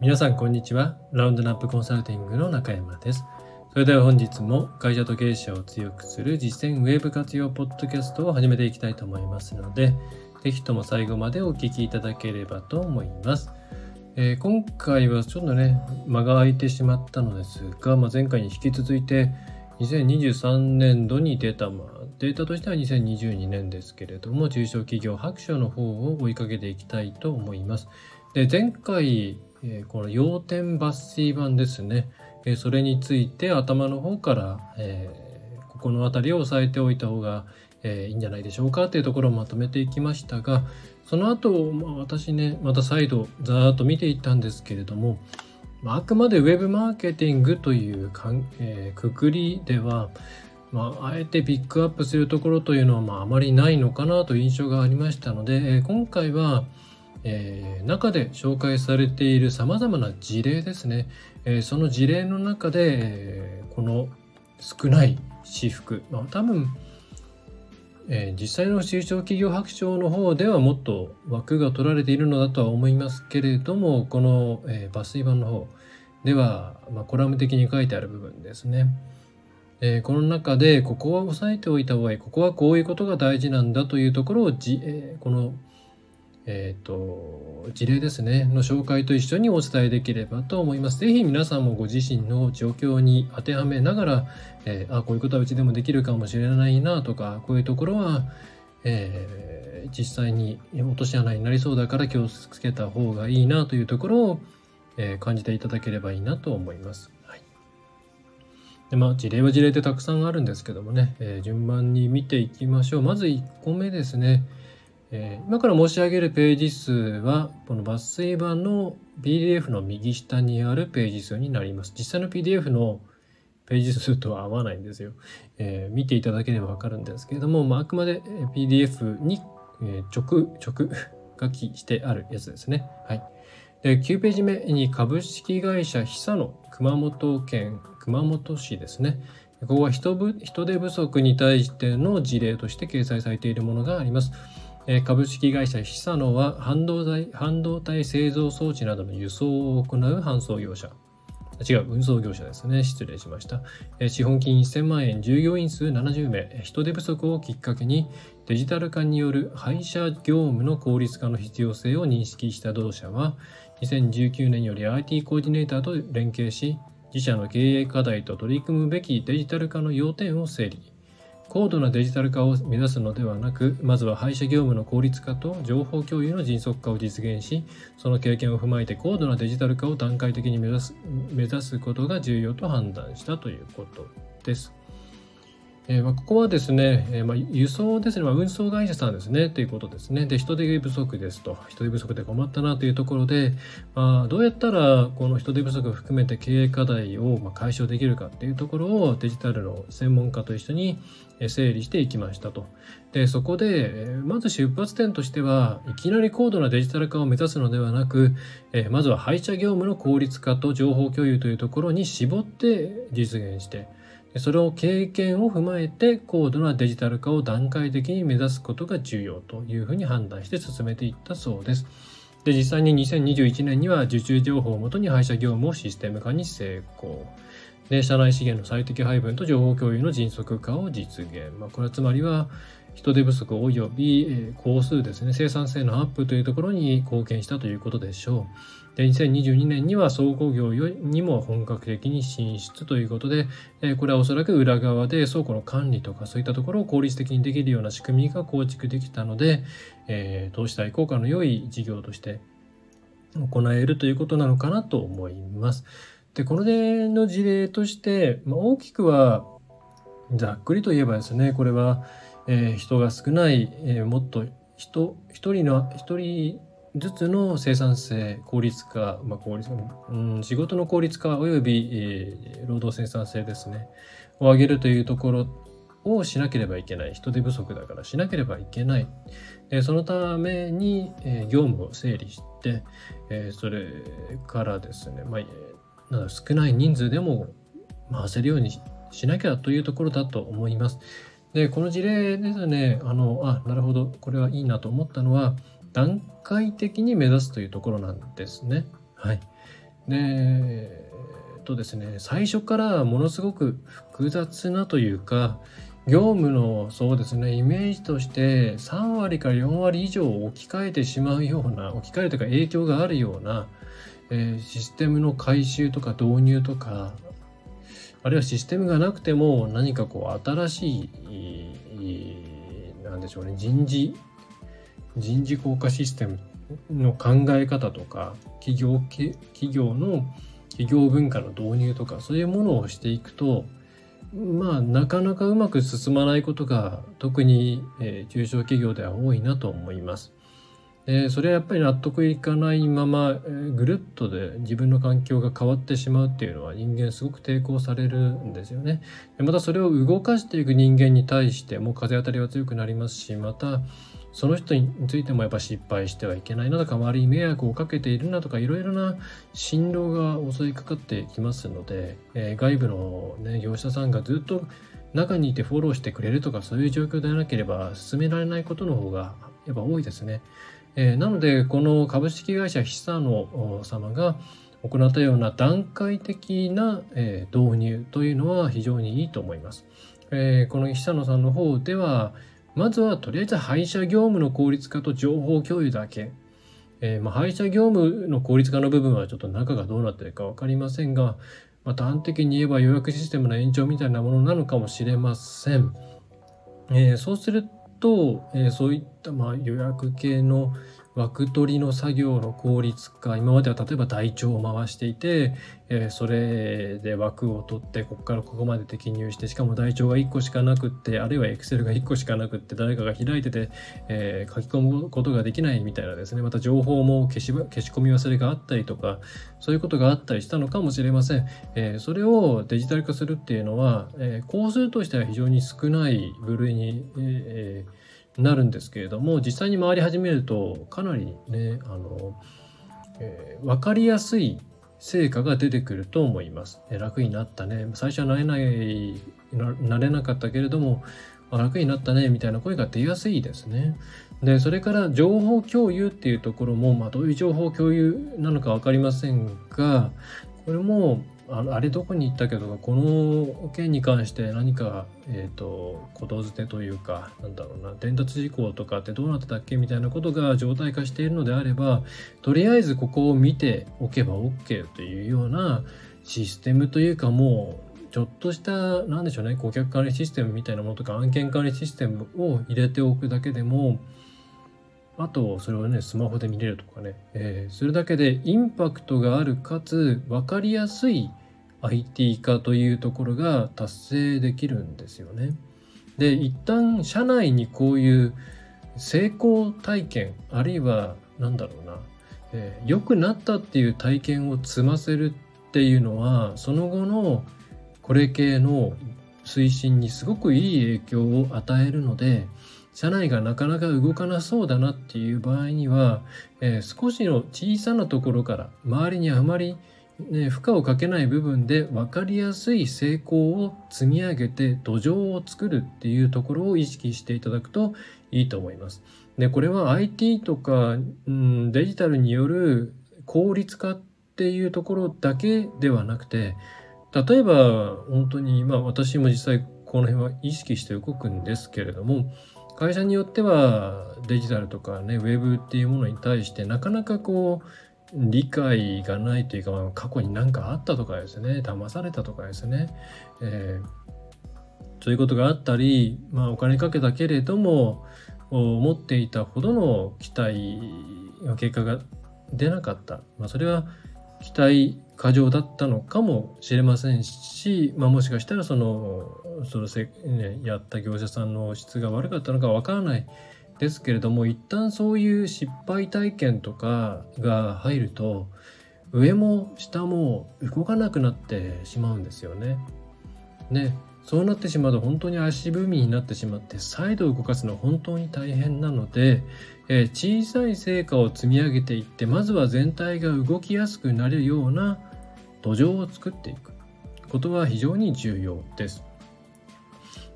皆さんこんにちは。ラウンドナップコンサルティングの中山です。それでは本日も会社と経営者を強くする実践ウェブ活用ポッドキャストを始めていきたいと思いますのでぜひとも最後までお聞きいただければと思います、えー、今回はちょっとね間が空いてしまったのですが、まあ、前回に引き続いて2023年度に出た、まあ、データとしては2022年ですけれども、中小企業白書の方を追いかけていきたいと思います。で前回、えー、この要点抜粋版ですね、えー、それについて頭の方から、えー、ここの辺りを押さえておいた方が、えいいんじゃないでしょうかというところをまとめていきましたが、その後、まあ、私ね、また再度ざーっと見ていったんですけれども、あくまでウェブマーケティングというかん、え、くくりでは、まあ、あえてピックアップするところというのは、まあ、あまりないのかなという印象がありましたので、え、今回は、えー、中で紹介されているさまざまな事例ですね、えー、その事例の中で、えー、この少ない私服、まあ、多分え、実際の中小企業白書の方ではもっと枠が取られているのだとは思いますけれどもこの、え、抜粋版の方では、まあ、コラム的に書いてある部分ですね、え、この中でここは押さえておいた方がいいここはこういうことが大事なんだというところをじ、えー、このえっ、ー、と、事例ですね、の紹介と一緒にお伝えできればと思います。ぜひ皆さんもご自身の状況に当てはめながら、えー、あ、こういうことはうちでもできるかもしれないなとか、こういうところは、えー、実際に落とし穴になりそうだから気をつけた方がいいなというところを、え、感じていただければいいなと思います。はい、でまあ、事例は事例でたくさんあるんですけどもね、え、順番に見ていきましょう。まず1個目ですね。えー、今から申し上げるページ数はこの抜粋版の PDF の右下にあるページ数になります。実際の PDF のページ数とは合わないんですよ。えー、見ていただければわかるんですけれども、まあ、あくまで PDF に、え直、直書きしてあるやつですね。はい。で、9ページ目に株式会社久野熊本県熊本市ですね。ここは人人手不足に対しての事例として掲載されているものがあります。株式会社久野は半導体半導体製造装置などの輸送を行う搬送業者。違う、運送業者ですね。失礼しました。資本金1000万円、従業員数70名、人手不足をきっかけにデジタル化による配車業務の効率化の必要性を認識した同社は、2019年より IT コーディネーターと連携し、自社の経営課題と取り組むべきデジタル化の要点を整理。高度なデジタル化を目指すのではなく、まずは配車業務の効率化と情報共有の迅速化を実現し、その経験を踏まえて高度なデジタル化を段階的に目指す目指すことが重要と判断したということです。えー、ま、ここはですね、えー、ま、輸送ですね、まあ、運送会社さんですね、ということですね。で、人手不足ですと、人手不足で困ったなというところで、まあ、どうやったらこの人手不足を含めて経営課題をま解消できるかっていうところをデジタルの専門家と一緒に整理していきましたと。で、そこで、まず出発点としては、いきなり高度なデジタル化を目指すのではなく、まずは配車業務の効率化と情報共有というところに絞って実現して、それを経験を踏まえて高度なデジタル化を段階的に目指すことが重要というふうに判断して進めていったそうです。で、実際に2021年には受注情報をもとに配車業務をシステム化に成功。で、社内資源の最適配分と情報共有の迅速化を実現。まあ、これはつまりは、人手不足及び、え工数ですね、生産性のアップというところに貢献したということでしょう。で、2022年には倉庫業にも本格的に進出ということで、えこれはおそらく裏側で倉庫の管理とかそういったところを効率的にできるような仕組みが構築できたので、えー、投資対効果の良い事業として行えるということなのかなと思います。で、この例の事例として、まあ、大きくはざっくりと言えばですね、これは、えー、人が少ない、えー、もっと人一人の一人ずつの生産性効率化、まあ、効率うん、仕事の効率化および、えー、労働生産性ですねを上げるというところをしなければいけない。人手不足だからしなければいけない。でそのために、えー、業務を整理して、えー、それからですね、まあ、なん少ない人数でも回せるようにしなきゃというところだと思います。で、この事例ですね、あの、あ、なるほど、これはいいなと思ったのは、段階的に目指すというところなんですね。はい。で、えっとですね、最初からものすごく複雑なというか、業務のそうですねイメージとして3割から4割以上置き換えてしまうような置き換えるというか影響があるような、えー、システムの改修とか導入とかあるいはシステムがなくても何かこう新しいなんでしょうね人事人事効果システムの考え方とか企業企業の企業文化の導入とかそういうものをしていくとまあなかなかうまく進まないことが特に、えー、中小企業では多いなと思います。でそれはやっぱり納得いかないまま、ぐるっとで自分の環境が変わってしまうっていうのは人間すごく抵抗されるんですよね。でまたそれを動かしていく人間に対しても風当たりは強くなりますしまたその人についてもやっぱ失敗してはいけないなとか周りに迷惑をかけているなとかいろいろな振動が襲いかかってきますので、えー、外部の、ね、業者さんがずっと中にいてフォローしてくれるとかそういう状況でなければ進められないことの方がやっぱ多いですね。え、なのでこの株式会社久野様が行ったような段階的な、え、導入というのは非常にいいと思います。え、この久野さんの方ではまずはとりあえず配車業務の効率化と情報共有だけ。えー、まあ、配車業務の効率化の部分はちょっと中がどうなってるか分かりませんが、まあ、端的に言えば予約システムの延長みたいなものなのかもしれません。えー、そうすると、えー、そういったまあ予約系の枠取りの作業の効率化今までは例えば台帳を回していて、えー、それで枠を取ってここからここまでで記入してしかも台帳が1個しかなくってあるいは Excel が1個しかなくって誰かが開いてて、えー、書き込むことができないみたいなですね。また情報も消し消し込み忘れがあったりとかそういうことがあったりしたのかもしれません、えー、それをデジタル化するっていうのは、え工数としては非常に少ない部類に、えーなるんですけれども実際に回り始めるとかなりねあの、えー、分かりやすい成果が出てくると思います。楽になったね最初は慣れない慣れなかったけれども楽になったねみたいな声が出やすいですね。でそれから情報共有っていうところも、まあ、どういう情報共有なのか分かりませんがこれもああれどこに行ったけどこの件に関して何かえっ、ー、とことづてというかなんだろうな伝達事項とかってどうなってたっけみたいなことが状態化しているのであればとりあえずここを見ておけば OK というようなシステムというかもうちょっとした何でしょうね顧客管理システムみたいなものとか案件管理システムを入れておくだけでもあとそれをねスマホで見れるとかね、えー、それだけでインパクトがあるかつ分かりやすい IT 化というところが達成できるんですよね。で一旦社内にこういう成功体験あるいは何だろうな良、えー、くなったっていう体験を積ませるっていうのはその後のこれ系の推進にすごくいい影響を与えるので社内がなかなか動かなそうだなっていう場合には、えー、少しの小さなところから周りにあまりね、負荷をかけない部分で分かりやすい成功を積み上げて土壌を作るっていうところを意識していただくといいと思います。でこれは IT とか、うん、デジタルによる効率化っていうところだけではなくて例えば本当にまあ私も実際この辺は意識して動くんですけれども会社によってはデジタルとかねウェブっていうものに対してなかなかこう理解がないというか、まあ、過去に何かあったとかですね騙されたとかですね、えー、そういうことがあったり、まあ、お金かけたけれども思っていたほどの期待の結果が出なかった、まあ、それは期待過剰だったのかもしれませんし、まあ、もしかしたらそのそのせ、ね、やった業者さんの質が悪かったのかわからない。ですけれども一旦そういう失敗体験とかが入ると上も下も動かなくなってしまうんですよね。ねそうなってしまうと本当に足踏みになってしまって再度動かすのは本当に大変なので、えー、小さい成果を積み上げていってまずは全体が動きやすくなるような土壌を作っていくことは非常に重要です。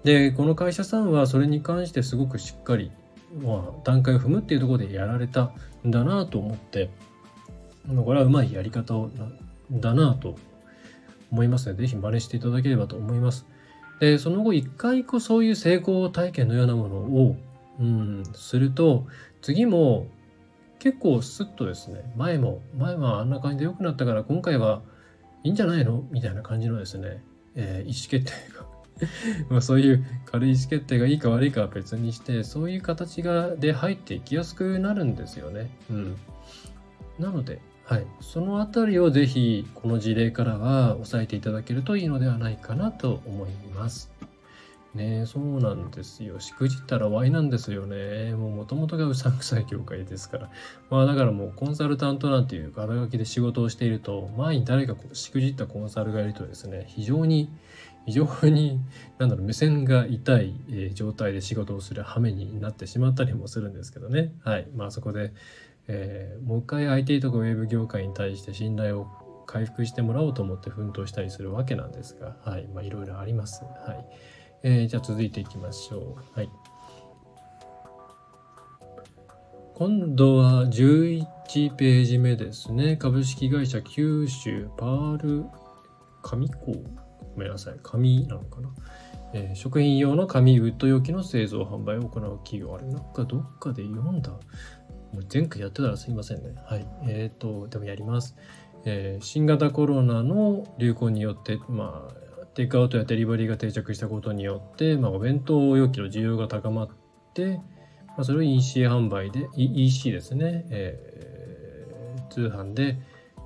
でこの会社さんはそれに関してすごくしっかりまあ、段階を踏むっていうところでやられたんだなと思ってこれはうまいやり方をだなと思いますので、ぜひ真似していただければと思います。で、その後一回こうそういう成功体験のようなものを、うん、すると、次も結構スッとですね、前も、前はあんな感じで良くなったから今回はいいんじゃないの？みたいな感じのですね、えー、意思決定が まあそういう軽い意思決定がいいか悪いかは別にしてそういう形がで入っていきやすくなるんですよね。うん、なので、はい、そのあたりをぜひこの事例からは押さえていただけるといいのではないかなと思います。ねそうなんですよ。しくじったらワイなんですよね。もう元々がうさんくさい業界ですから。まあだからもうコンサルタントなんていう肩書きで仕事をしていると、前に誰かしくじったコンサルがいるとですね、非常に非常になんだろう目線が痛い、状態で仕事をする羽目になってしまったりもするんですけどね。はい。まあそこで、えー、もう一回 IT とかウェブ業界に対して信頼を回復してもらおうと思って奮闘したりするわけなんですが、はい。まあいろいろあります。はい。えー、じゃあ続いていきましょう。はい。今度は11ページ目ですね。株式会社九州パール紙工ごめんなさい、紙なのかな？えー、食品用の紙ウッド容器の製造販売を行う企業。あれ、なんかどっかで読んだ。もう前回やってたらすいませんね。はい。えっ、ー、と、でもやります。えー、新型コロナの流行によって、まあ、テイクアウトやデリバリーが定着したことによって、まあ、お弁当容器の需要が高まって、まあ、それを EC 販売で、EC ですね、えー、通販で、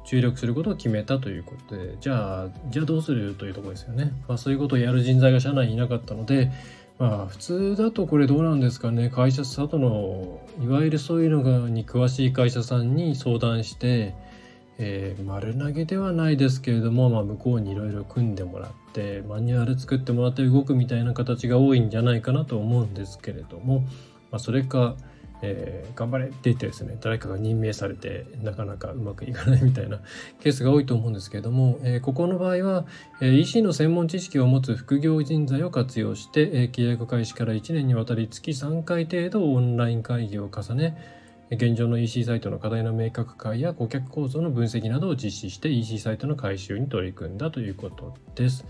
注力することを決めたということで、じゃあ、じゃあどうするというところですよね。まあそういうことをやる人材が社内にいなかったので、まあ普通だとこれどうなんですかね。会社里の、いわゆるそういうのがに詳しい会社さんに相談して、えー、丸投げではないですけれども、まあ、向こうにいろいろ組んでもらってマニュアル作ってもらって動くみたいな形が多いんじゃないかなと思うんですけれども、まあ、それかえー、頑張れって言ってですね誰かが任命されてなかなかうまくいかないみたいな ケースが多いと思うんですけれども、えー、ここの場合は、えー、EC の専門知識を持つ副業人材を活用して、えー、契約開始から1年にわたり月3回程度オンライン会議を重ね現状の EC サイトの課題の明確化や顧客構造の分析などを実施して EC サイトの改修に取り組んだということです。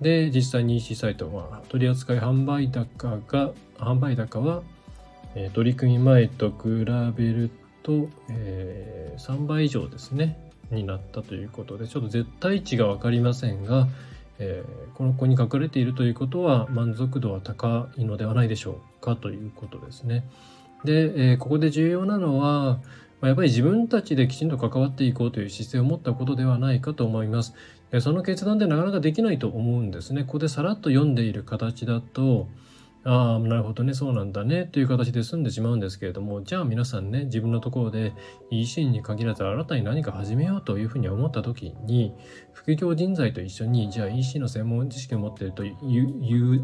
で、実際に EC サイトは取扱い販売高が、販売高はえ取り組み前と比べると、え、3倍以上ですねになったということでちょっと絶対値が分かりませんが、え、この子に書かれているということは満足度は高いのではないでしょうかということですね。で、え、ここで重要なのはやっぱり自分たちできちんと関わっていこうという姿勢を持ったことではないかと思います。その決断でなかなかできないと思うんですね。ここでさらっと読んでいる形だと、ああ、なるほどね、そうなんだね、という形で済んでしまうんですけれども、じゃあ皆さんね、自分のところで EC に限らず新たに何か始めようというふうに思った時に、副業人材と一緒に、じゃあ EC の専門知識を持っていると、言う、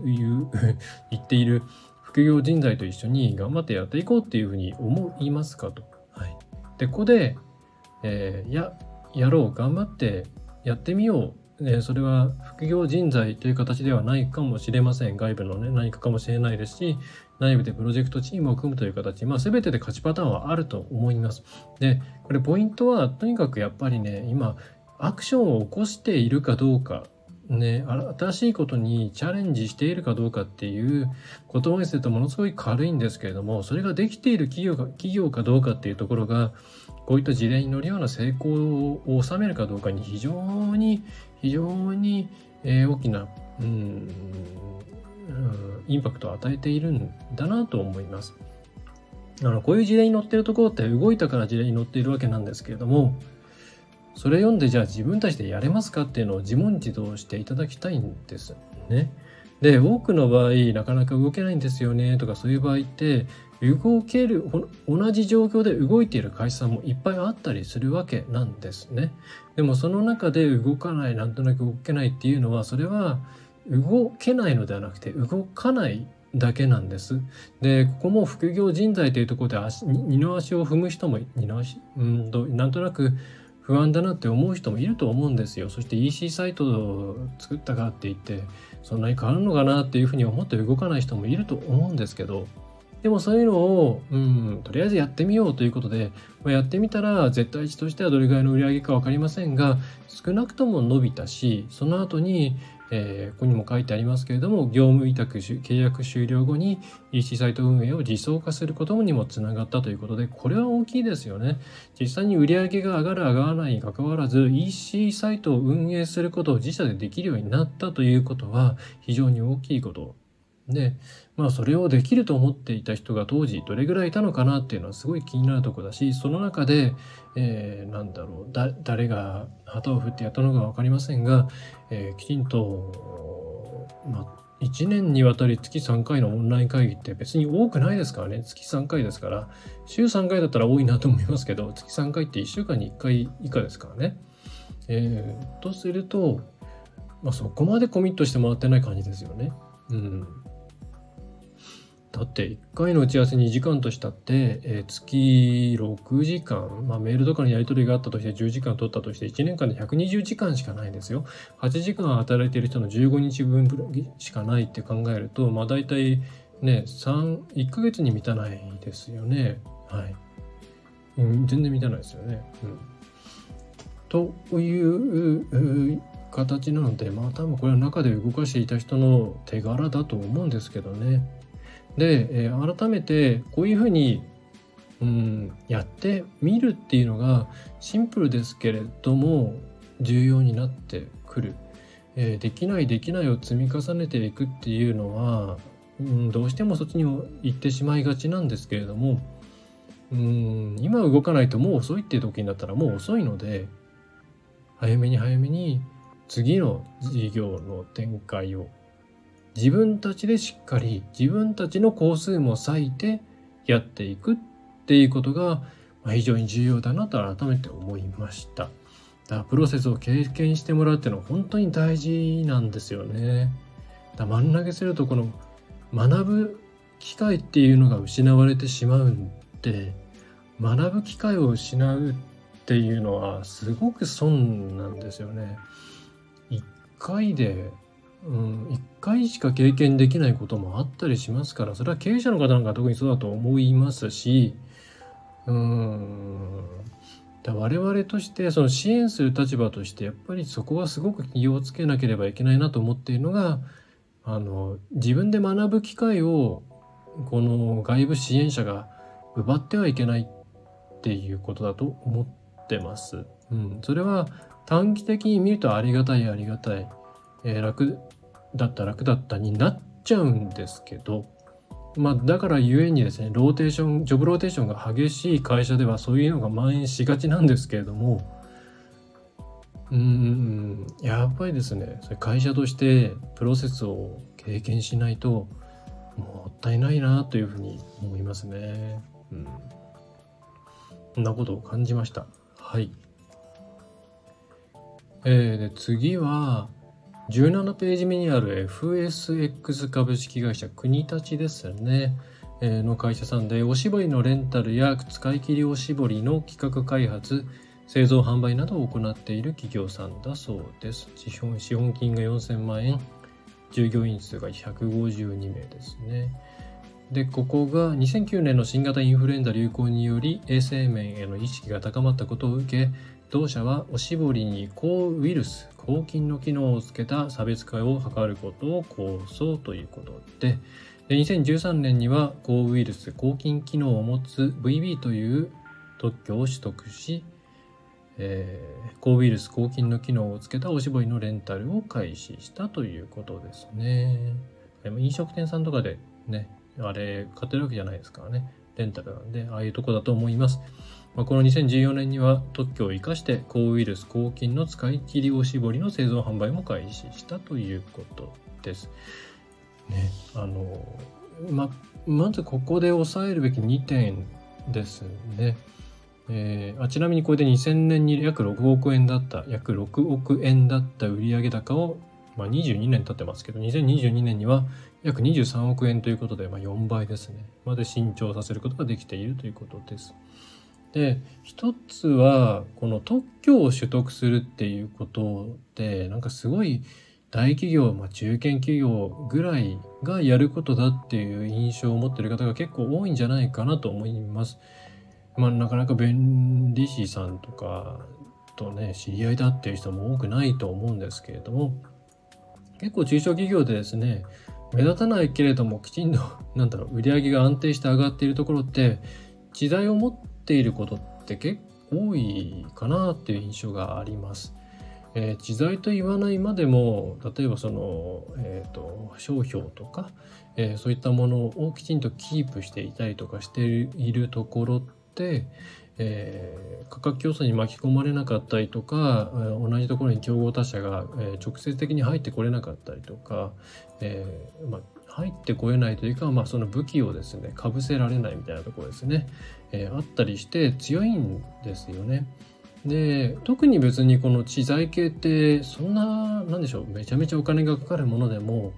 言う、言っている副業人材と一緒に頑張ってやっていこうっていうふうに思いますかと。はい。で、ここで、えー、や、やろう、頑張ってやってみようえそれは副業人材という形ではないかもしれません。外部のね、何かかもしれないですし、内部でプロジェクトチームを組むという形、まあ全てで勝ちパターンはあると思います。で、これポイントは、とにかくやっぱりね、今、アクションを起こしているかどうか、ね、新しいことにチャレンジしているかどうかっていう言葉にするとものすごい軽いんですけれども、それができている企業か企業かどうかっていうところが、こういった事例に乗るような成功を収めるかどうかに非常に非常に、えー、大きな、うん、インパクトを与えているんだなと思います。あのこういう事例に載ってるところって動いたから事例に載っているわけなんですけれどもそれ読んでじゃあ自分たちでやれますかっていうのを自問自答していただきたいんですね。で多くの場合なかなか動けないんですよねとかそういう場合って動ける同じ状況で動いている会社さんもいっぱいあったりするわけなんですね。でもその中で動かないなんとなく動けないっていうのはそれは動けないのではなくて動かないだけなんです。でここも副業人材というところで足二の足を踏む人も二の足うんとなんとなく不安だなって思う人もいると思うんですよ。そして EC サイトを作ったかって言ってそんなに変わるのかなっていうふうに思って動かない人もいると思うんですけどでもそういうのを、うん、とりあえずやってみようということで、まあ、やってみたら絶対値としてはどれぐらいの売り上げか分かりませんが少なくとも伸びたしその後にえー、ここにも書いてありますけれども業務委託契約終了後に EC サイト運営を自走化することにもつながったということでこれは大きいですよね。実際に売上が上がる上がらないにかかわらず EC サイトを運営することを自社でできるようになったということは非常に大きいことでまあそれをできると思っていた人が当時どれぐらいいたのかなっていうのはすごい気になるとこだしその中で、えー、なんだろうだ誰が旗を振ってやったのか分かりませんが、えー、きちんと、まあ、1年にわたり月3回のオンライン会議って別に多くないですからね月3回ですから週3回だったら多いなと思いますけど月3回って1週間に1回以下ですからね。えー、とすると、まあ、そこまでコミットしてもらってない感じですよね。うん、だって1回の打ち合わせ2時間としたって、えー、月6時間、まあ、メールとかのやり取りがあったとして10時間取ったとして1年間で120時間しかないんですよ。8時間働いてる人の15日分しかないって考えると、まあ大体ね、3、1ヶ月に満たないですよね。はい。うん、全然満たないですよね。うん。という形なので、まあ多分これは中で動かしていた人の手柄だと思うんですけどね。で、えー、改めてこういうふうに、うん、やってみるっていうのがシンプルですけれども重要になってくる、えー、できないできないを積み重ねていくっていうのは、うん、どうしてもそっちに行ってしまいがちなんですけれども、うん、今動かないともう遅いっていう時になったらもう遅いので早めに早めに次の事業の展開を自分たちでしっかり自分たちの工数も割いてやっていくっていうことが非常に重要だなと改めて思いました。だからプロセスを経験してもらうっていうのは本当に大事なんですよね。だ真ん投げするとこの学ぶ機会っていうのが失われてしまうんで学ぶ機会を失うっていうのはすごく損なんですよね。一回でうん、1回しか経験できないこともあったりしますからそれは経営者の方なんか特にそうだと思いますしうんだ我々としてその支援する立場としてやっぱりそこはすごく気をつけなければいけないなと思っているのがあの自分で学ぶ機会をこの外部支援者が奪ってはいけないっていうことだと思ってます。うん、それは短期的に見るとありがたいありがたい。えー、楽だった楽だったになっちゃうんですけど、まあ、だからゆえにですねローテーションジョブローテーションが激しい会社ではそういうのが蔓延しがちなんですけれどもうんやっぱりですねそれ会社としてプロセスを経験しないともったいないなというふうに思いますね。うん、そんなことを感じました。はい。えー、で次は、17ページ目にある FSX 株式会社国立ですね。の会社さんでおしぼりのレンタルや使い切りおしぼりの企画開発製造販売などを行っている企業さんだそうです資本資本金が4000万円従業員数が152名ですねでここが2009年の新型インフルエンザ流行により衛生面への意識が高まったことを受け同社はおしぼりに抗ウイルス抗菌の機能をつけた差別化を図ることを構想ということでで2013年には抗ウイルス抗菌機能を持つ VB という特許を取得し、えー、抗ウイルス抗菌の機能をつけたおしぼりのレンタルを開始したということですね。飲食店さんとかでね、あれ買ってるわけじゃないですからね。レンタルなんで、ああいうとこだと思います。まあ、この2014年には特許を生かして抗ウイルス抗菌の使い切りおしぼりの製造販売も開始したということです。ね、あのままずここで押さえるべき2点ですね。えー、あちなみにこれで2000年に約6億円だった約6億円だった売上高を、まあ、22年経ってますけど2022年には約23億円ということで、まあ、4倍ですねまで伸長させることができているということです。で一つはこの特許を取得するっていうことでなんかすごい大企業、まあ、中堅企業ぐらいがやることだっていう印象を持ってる方が結構多いんじゃないかなと思います。まあ、なかなか弁理士さんとかとね知り合いだっていう人も多くないと思うんですけれども結構中小企業でですね目立たないけれどもきちんとなんだろう売り上げが安定して上がっているところって知財を持ってていることって結構多いかなっていう印象があります。えー、知財と言わないまでも例えばその、えーと、商標とか、えー、そういったものをきちんとキープしていたりとかしているところって、えー、価格競争に巻き込まれなかったりとか、同じところに競合他社が、え、直接的に入ってこれなかったりとか、えまあ、入ってこれないというか、まあ、その武器をですねかぶせられないみたいなところですね、えあったりして強いんですよね。で特に別にこの知財系ってそんな何でしょうめちゃめちゃお金がかかるものでも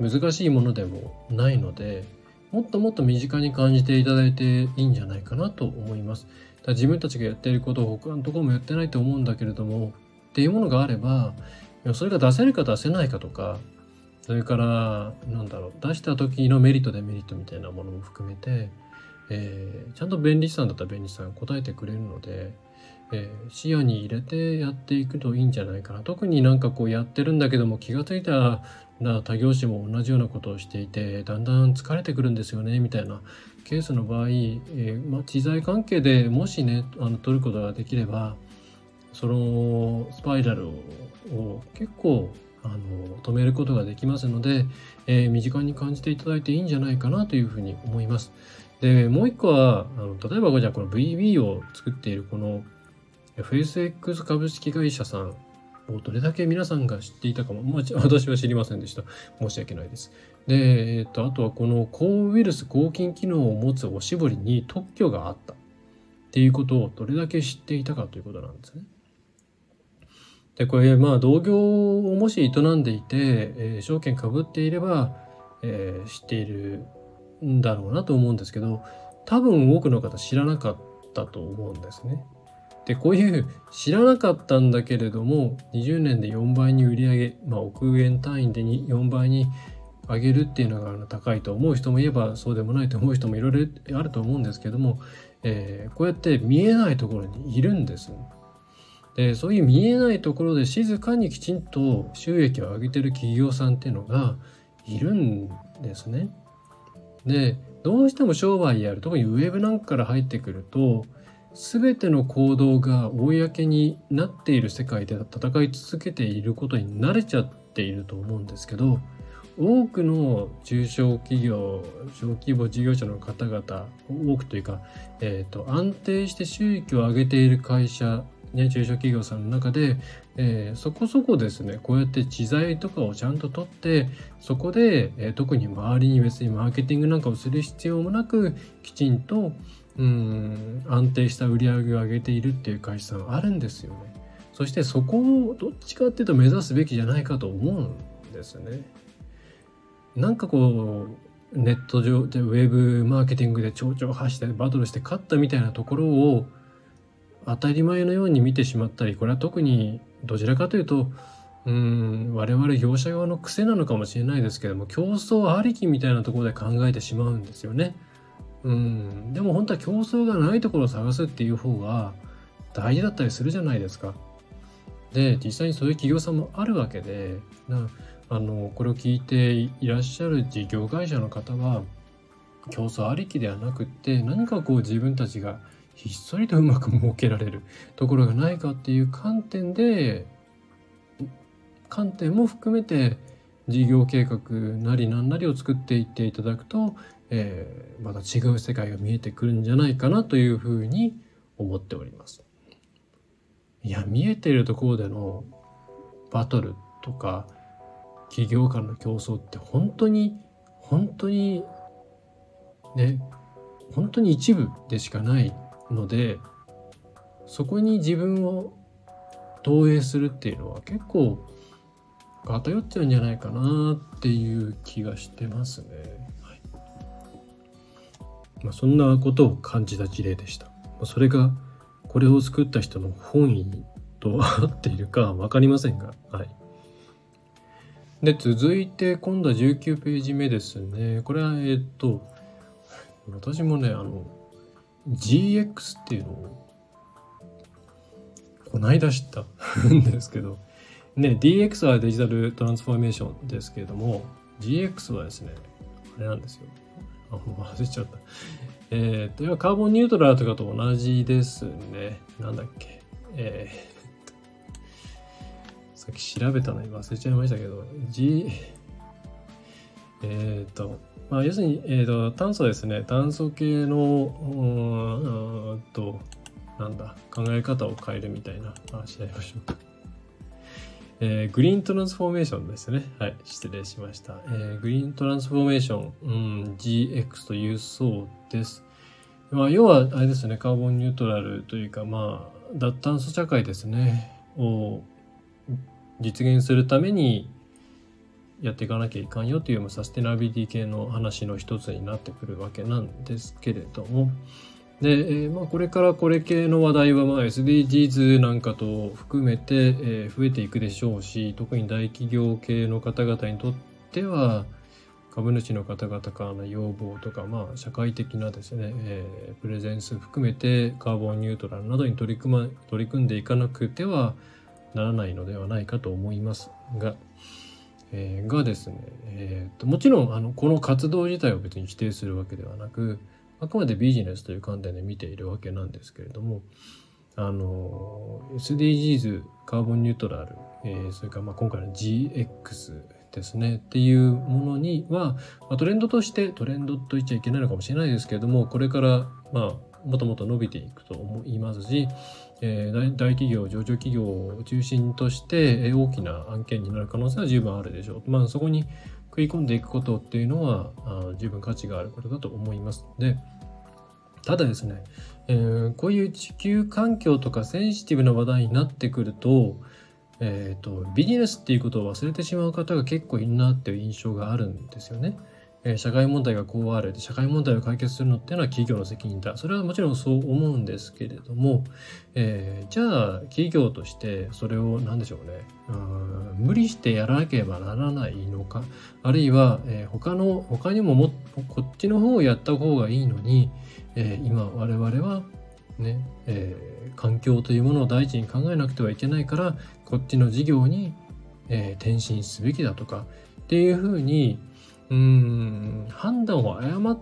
難しいものでもないのでもっともっと身近に感じていただいていいんじゃないかなと思います。だ自分たちがやっていることを他のところもやってないと思うんだけれどもっていうものがあればそれが出せるか出せないかとかそれからなんだろう出した時のメリットデメリットみたいなものも含めて、えー、ちゃんと便利さんだったら便利さん答えてくれるのでえー、視野に入れてやっていくといいんじゃないかな。特になんかこうやってるんだけども気が付いたら他業種も同じようなことをしていてだんだん疲れてくるんですよねみたいなケースの場合、えー、まあ、知財関係でもしねあの取ることができればそのスパイラルを結構あの止めることができますので、えー、身近に感じていただいていいんじゃないかなというふうに思います。でもう一個はあの例えばじゃあこの VB を作っているこの FSX 株式会社さんをどれだけ皆さんが知っていたかも、まあ、私は知りませんでした。申し訳ないです。で、えっと、あとはこの抗ウイルス抗菌機能を持つおしぼりに特許があったっていうことをどれだけ知っていたかということなんですね。で、これ、まあ、同業をもし営んでいて、えー、証券かぶっていれば、えー、知っているんだろうなと思うんですけど、多分多くの方知らなかったと思うんですね。でこういう知らなかったんだけれども20年で4倍に売り上げ、まあ、億円単位で4倍に上げるっていうのが高いと思う人もいればそうでもないと思う人もいろいろあると思うんですけども、えー、こうやって見えないところにいるんです。でそういう見えないところで静かにきちんと収益を上げてる企業さんっていうのがいるんですね。でどうしても商売やる特にウェブなんかから入ってくると全ての行動が公になっている世界で戦い続けていることに慣れちゃっていると思うんですけど多くの中小企業小規模事業者の方々多くというか、えーと、安定して収益を上げている会社ね、中小企業さんの中で、えー、そこそこですねこうやって知財とかをちゃんと取ってそこで、えー、特に周りに別にマーケティングなんかをする必要もなくきちんと、うん安定した売り上げを上げているっていう会社さんあるんですよね。そしてそこをどっちかっていうと目指すべきじゃないかと思うんですね。なんかこうネット上でウェブマーケティングで蝶々発してバトルして勝ったみたいなところを当たり前のように見てしまったりこれは特にどちらかというとうん我々業者側の癖なのかもしれないですけども競争ありきみたいなところで考えてしまうんですよね。うん、でも本当は競争がないところを探すっていう方が大事だったりするじゃないですか。で実際にそういう企業さんもあるわけでなあのこれを聞いていらっしゃる事業会社の方は競争ありきではなくって何かこう自分たちがひっそりとうまく設けられるところがないかっていう観点で観点も含めて事業計画なり何なりを作っていっていただくとえー、また違う世界が見えてくるんじゃないかなというふうに思っております。いや見えているところでのバトルとか企業間の競争って本当に本当にね本当に一部でしかないのでそこに自分を投影するっていうのは結構偏っちゃうんじゃないかなっていう気がしてますね。まあ、そんなことを感じた事例でした。それがこれを作った人の本意と合っているか分かりませんが、はい。で、続いて今度は19ページ目ですね。これは、えっと、私もね、あの、GX っていうのを、こないだ知ったん ですけど、ね、DX はデジタルトランスフォーメーションですけれども、GX はですね、あれなんですよ。あ、もう忘れちゃった。えっ、と、要はカーボンニュートラルとかと同じですね。なんだっけ。えー、さっき調べたのに忘れちゃいましたけど、G、えっ、と、まあ、要するに、えーと、炭素ですね。炭素系の、うんと、なんだ、考え方を変えるみたいな話し合いましょうか。えー、グリーントランスフォーメーションですね。はい、失礼しました。えー、グリーントランスフォーメーション、うん、GX というそうです。まあ、要は、あれですね、カーボンニュートラルというか、まあ、脱炭素社会ですね、を実現するために、やっていかなきゃいかんよというサステナビリティ系の話の一つになってくるわけなんですけれども。で、えー、まあ、これからこれ系の話題はまあ SDGs なんかと含めて、えー、増えていくでしょうし特に大企業系の方々にとっては株主の方々からの要望とか、まあ、社会的なですね、えー、プレゼンス含めてカーボンニュートラルなどに取り組ま取り組んでいかなくてはならないのではないかと思いますが、えー、がですね、えーと、もちろんあのこの活動自体を別に否定するわけではなくあくまでビジネスという観点で見ているわけなんですけれどもあの SDGs カーボンニュートラル、えー、それからまあ今回の GX ですねっていうものには、まあ、トレンドとしてトレンドと言っちゃいけないのかもしれないですけれどもこれからまあもともと伸びていくと思いますし、えー、大企業上場企業を中心として大きな案件になる可能性は十分あるでしょう。まあ、そこに食い込んでいくことっていうのはあ十分価値があることだと思いますの。でただですね、えー、こういう地球環境とかセンシティブな話題になってくると,、えーとビジネスっていうことを忘れてしまう方が結構いるなっていう印象があるんですよね。え社会問題がこうある。社会問題を解決するのっていうのは企業の責任だ。それはもちろんそう思うんですけれども、えー、じゃあ企業としてそれを何でしょうね。うん無理してやらなければならないのか。あるいは、えー、他の他にももこっちの方をやった方がいいのに、えー、今我々はね、えー、環境というものを第一に考えなくてはいけないからこっちの事業に、えー、転身すべきだとかっていうふうにうん。判断を誤っ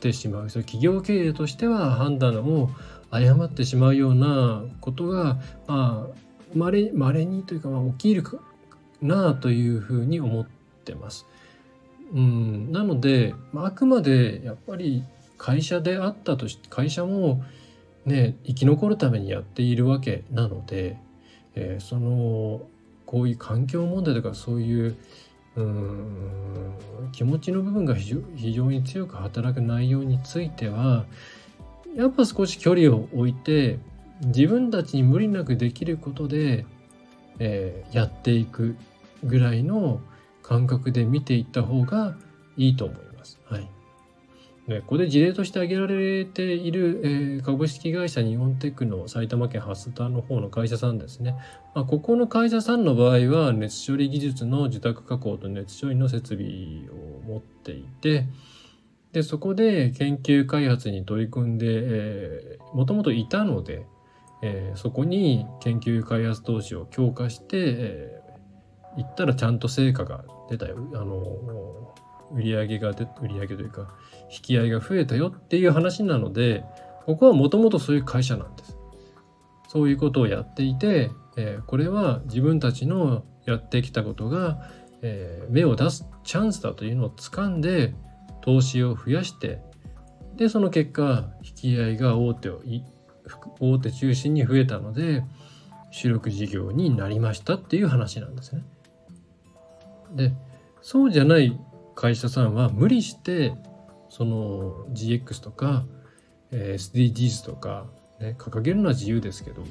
てしまう。そ企業経営としては判断を誤ってしまうようなことがまあまれ稀にというか、まあ、起きるかなというふうに思ってます。うん。なので、まあ、あくまでやっぱり会社であったとして会社もね生き残るためにやっているわけなので、えー、そのこういう環境問題とかそういううん気持ちの部分が非常に強く働く内容についてはやっぱ少し距離を置いて自分たちに無理なくできることで、えー、やっていくぐらいの感覚で見ていった方がいいと思います。はい。ここで事例として挙げられている、え、株式会社日本テックの埼玉県蓮田の方の会社さんですね。まあ、ここの会社さんの場合は熱処理技術の自宅加工と熱処理の設備を持っていて、でそこで研究開発に取り組んで、えー、もともといたので、えー、そこに研究開発投資を強化して、えー、行ったらちゃんと成果が出たよ。あの売り上げが出売り上げというか引き合いが増えたよっていう話なのでここはもともとそういう会社なんです。そういうことをやっていて、えー、これは自分たちのやってきたことが、えー、芽を出すチャンスだというのを掴んで投資を増やしてでその結果引き合いが大手を大手中心に増えたので主力事業になりましたっていう話なんですね。でそうじゃない会社さんは無理してその GX とか、SDGs とか、ね、掲げるのは自由ですけど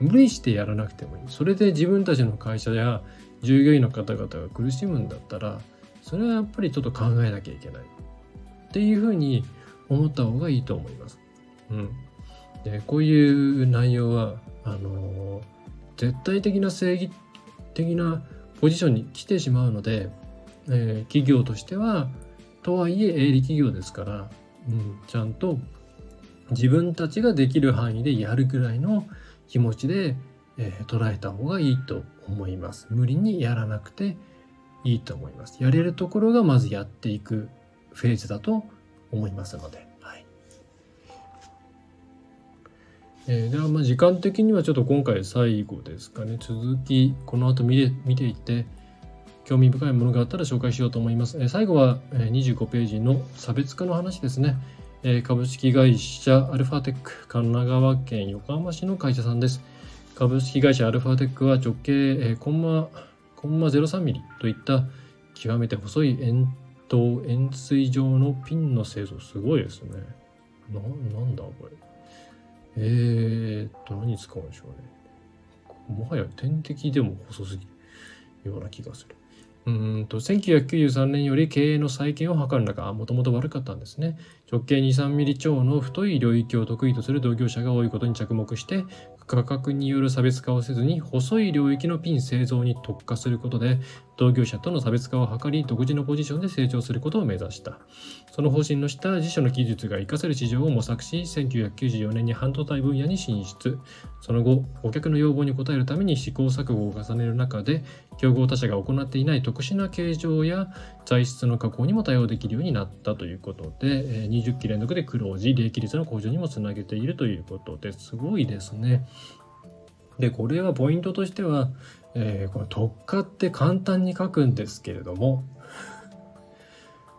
無理してやらなくてもいい。それで自分たちの会社や従業員の方々が苦しむんだったらそれはやっぱりちょっと考えなきゃいけない。っていうふうに思った方がいいと思います。うん、でこういう内容はあの絶対的な正義的なポジションに来てしまうので、えー、企業としてはとはいえ営利企業ですから、うん、ちゃんと自分たちができる範囲でやるぐらいの気持ちで、えー、捉えた方がいいと思います。無理にやらなくていいと思います。やれるところがまずやっていくフェーズだと思いますので。はい。えー、ではまあ時間的にはちょっと今回最後ですかね。続き、この後見て見ていって、興味深いものがあったら紹介しようと思います。え、最後は25ページの差別化の話ですね。え、株式会社アルファテック神奈川県横浜市の会社さんです。株式会社アルファテックは直径、え、コンマコンマ03ミリといった極めて細い円筒円錐状のピンの製造すごいですねななんだこれえー、っと何使うんでしょうねもはや点滴でも細すぎるような気がするうんと1993年より経営の再建を図る中もともと悪かったんですね。直径23ミリ超の太い領域を得意とする同業者が多いことに着目して価格による差別化をせずに細い領域のピン製造に特化することで同業者との差別化を図り独自のポジションで成長することを目指した。その方針の下自社の技術が活かせる市場を模索し1994年に半導体分野に進出。その後顧客の要望に応えるために試行錯誤を重ねる中で競合他社が行っていない特殊な形状や材質の加工にも対応できるようになったということで20期連続で黒字利益率の向上にもつなげているということですごいですね。でこれはポイントとしてはえー、この特化って簡単に書くんですけれども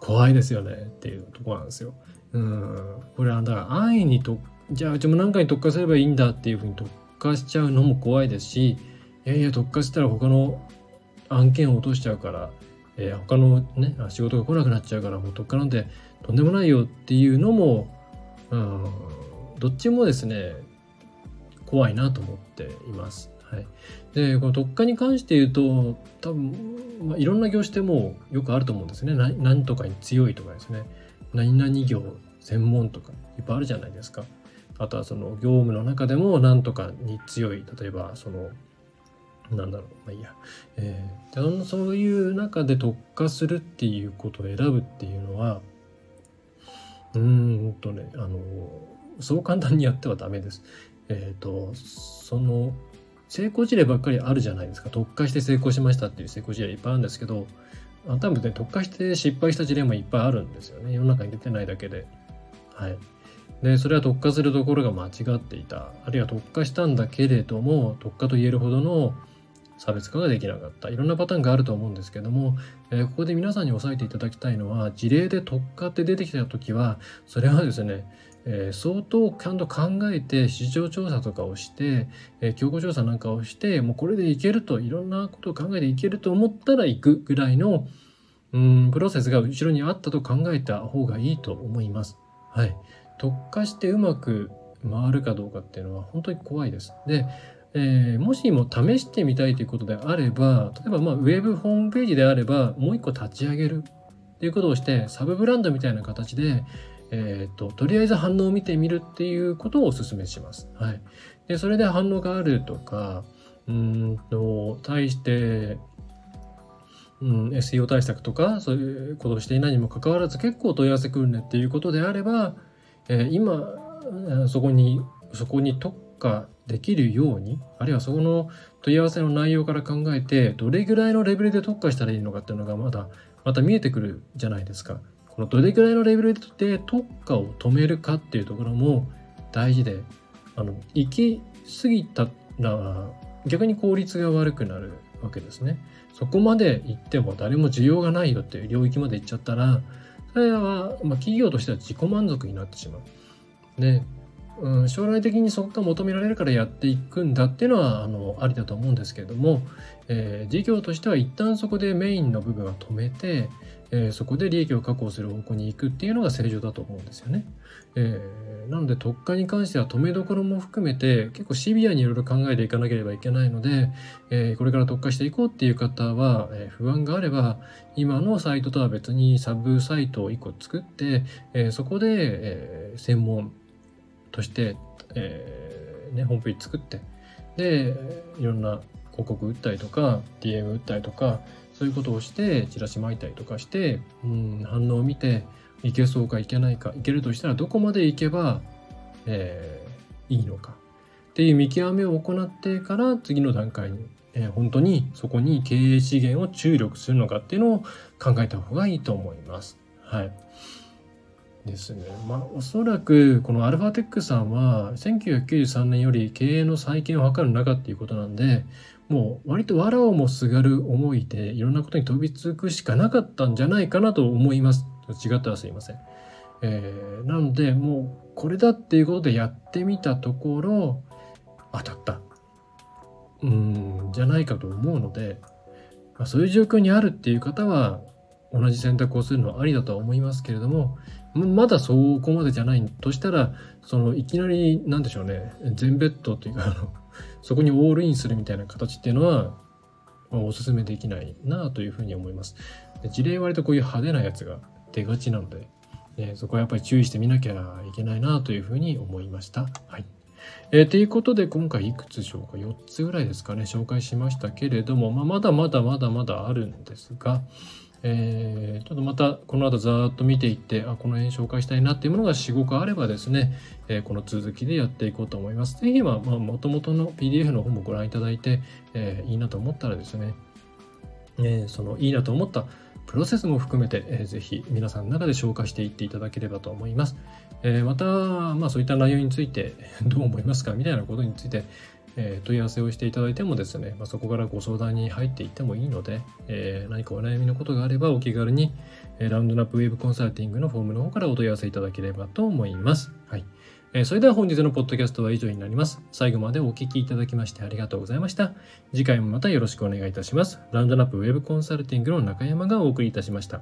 怖いですよねっていうとこなんですよ。うんこれはだから安易にとじゃあうちも何かに特化すればいいんだっていうふうに特化しちゃうのも怖いですしいやいや特化したら他の案件を落としちゃうから、えー、他のね仕事が来なくなっちゃうからもう特化なんてとんでもないよっていうのもうんどっちもですね怖いなと思っています。はい、でこの特化に関して言うと多分、まあ、いろんな業種でもよくあると思うんですね。何とかに強いとかですね。何々業専門とかいっぱいあるじゃないですか。あとはその業務の中でも何とかに強い。例えばそのなんだろう。まあいいや、えー、そういう中で特化するっていうことを選ぶっていうのはうんとねあのそう簡単にやってはダメです。えっ、ー、とその成功事例ばっかりあるじゃないですか。特化して成功しましたっていう成功事例いっぱいあるんですけど多分ね特化して失敗した事例もいっぱいあるんですよね。世の中に出てないだけで。はい。でそれは特化するところが間違っていた。あるいは特化したんだけれども特化と言えるほどの差別化ができなかった。いろんなパターンがあると思うんですけども、えー、ここで皆さんに押さえていただきたいのは事例で特化って出てきた時はそれはですねえー、相当ちゃんと考えて市場調査とかをして、えー、競合調査なんかをしてもうこれでいけるといろんなことを考えていけると思ったら行くぐらいのうんプロセスが後ろにあったと考えた方がいいと思います。はい、特化してうまく回るかどうかっていうのは本当に怖いです。で、えー、もしも試してみたいということであれば例えばまあウェブホームページであればもう一個立ち上げるっていうことをしてサブブランドみたいな形でえーと、とりあえず反応を見てみるっていうことをお勧めします。はい、でそれで反応があるとかうんと対して、うん、SEO 対策とかそういうことをしていないにもかかわらず結構問い合わせくるねっていうことであれば、えー、今そこにそこに特化できるようにあるいはそこの問い合わせの内容から考えてどれぐらいのレベルで特化したらいいのかっていうのがまだまた見えてくるじゃないですか。このどれぐらいのレベルで特化を止めるかっていうところも大事であの行き過ぎたら逆に効率が悪くなるわけですね。そこまで行っても誰も需要がないよっていう領域まで行っちゃったらそれは、まあ、企業としては自己満足になってしまう。でうん、将来的にそこが求められるからやっていくんだっていうのはあのありだと思うんですけれども、えー、事業としては一旦そこでメインの部分は止めて、えー、そこで利益を確保する方向に行くっていうのが正常だと思うんですよね。えー、なので特化に関しては止めどころも含めて結構シビアにいろいろ考えていかなければいけないので、えー、これから特化していこうっていう方は、え不安があれば今のサイトとは別にサブサイトを1個作って、えそこで、え専門として、えね、ホームページ作ってでいろんな広告打ったりとか DM 打ったりとかそういうことをしてチラシ巻いたりとかしてうん反応を見ていけそうかいけないかいけるとしたらどこまでいけば、えー、いいのかっていう見極めを行ってから次の段階に、えー、本当にそこに経営資源を注力するのかっていうのを考えた方がいいと思います。はい。ですね。まあおそらくこのアルファテックさんは1993年より経営の再建を図る中っていうことなんでもう割と藁をもすがる思いでいろんなことに飛びつくしかなかったんじゃないかなと思います。違ったらすいません。えー、なのでもうこれだっていうことでやってみたところ当たった。うんじゃないかと思うので、まあ、そういう状況にあるっていう方は同じ選択をするのはありだとは思いますけれどもまだそこまでじゃないとしたらそのいきなりなんでしょうね全ベッドというかあのそこにオールインするみたいな形っていうのは、まあ、おすすめできないなというふうに思います。で事例割とこういう派手なやつが出がちなので、ね、そこはやっぱり注意してみなきゃいけないなというふうに思いました。はい。えー、ということで今回いくつ紹介 ?4 つぐらいですかね紹介しましたけれども、まあ、まだまだまだまだあるんですが、えー、ちょっとまたこの後ざーっと見ていってあこの辺紹介したいなっていうものが4、5個あればですね、えー、この続きでやっていこうと思います。ぜひはもともとの PDF の方もご覧いただいて、えー、いいなと思ったらですね、えそのいいなと思ったプロセスも含めて、えー、ぜひ皆さんの中で紹介していっていただければと思います。え、また、まあそういった内容についてどう思いますかみたいなことについて、えー、問い合わせをしていただいてもですね、まあ、そこからご相談に入っていってもいいので、えー、何かお悩みのことがあればお気軽に、えー、ラウンドナップウェブコンサルティングのフォームの方からお問い合わせいただければと思います。はい。えー、それでは本日のポッドキャストは以上になります。最後までお聴きいただきましてありがとうございました。次回もまたよろしくお願いいたします。ラウンドナップウェブコンサルティングの中山がお送りいたしました。